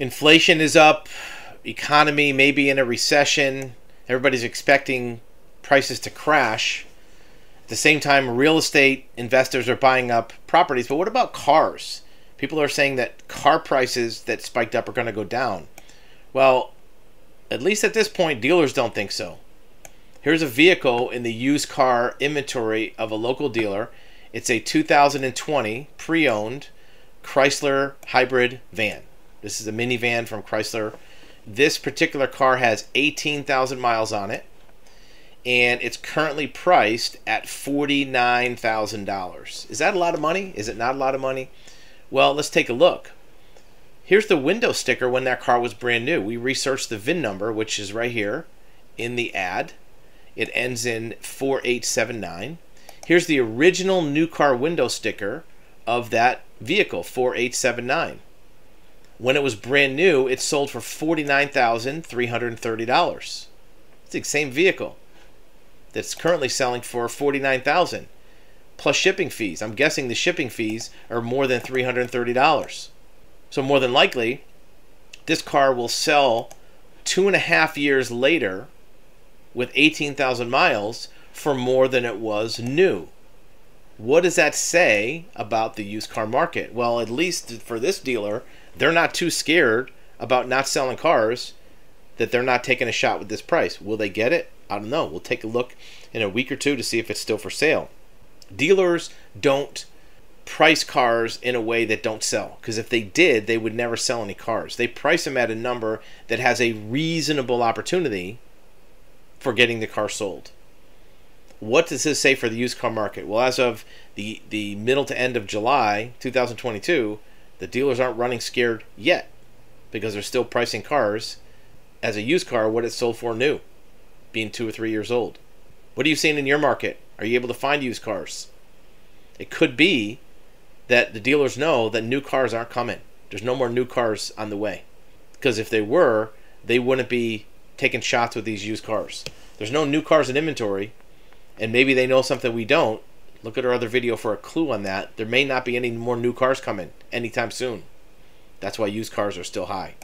Inflation is up, economy may be in a recession, everybody's expecting prices to crash. At the same time, real estate investors are buying up properties. But what about cars? People are saying that car prices that spiked up are going to go down. Well, at least at this point, dealers don't think so. Here's a vehicle in the used car inventory of a local dealer. It's a 2020 pre owned Chrysler hybrid van. This is a minivan from Chrysler. This particular car has 18,000 miles on it, and it's currently priced at $49,000. Is that a lot of money? Is it not a lot of money? Well, let's take a look. Here's the window sticker when that car was brand new. We researched the VIN number, which is right here in the ad. It ends in 4879. Here's the original new car window sticker of that vehicle, 4879. When it was brand new, it sold for $49,330. It's the same vehicle that's currently selling for 49000 plus shipping fees. I'm guessing the shipping fees are more than $330. So more than likely, this car will sell two and a half years later with 18,000 miles for more than it was new. What does that say about the used car market? Well, at least for this dealer, they're not too scared about not selling cars that they're not taking a shot with this price. Will they get it? I don't know. We'll take a look in a week or two to see if it's still for sale. Dealers don't price cars in a way that don't sell because if they did, they would never sell any cars. They price them at a number that has a reasonable opportunity for getting the car sold. What does this say for the used car market? Well, as of the the middle to end of July 2022, the dealers aren't running scared yet because they're still pricing cars as a used car what it's sold for new, being two or three years old. What are you seeing in your market? Are you able to find used cars? It could be that the dealers know that new cars aren't coming. There's no more new cars on the way. Because if they were, they wouldn't be taking shots with these used cars. There's no new cars in inventory, and maybe they know something we don't, Look at our other video for a clue on that. There may not be any more new cars coming anytime soon. That's why used cars are still high.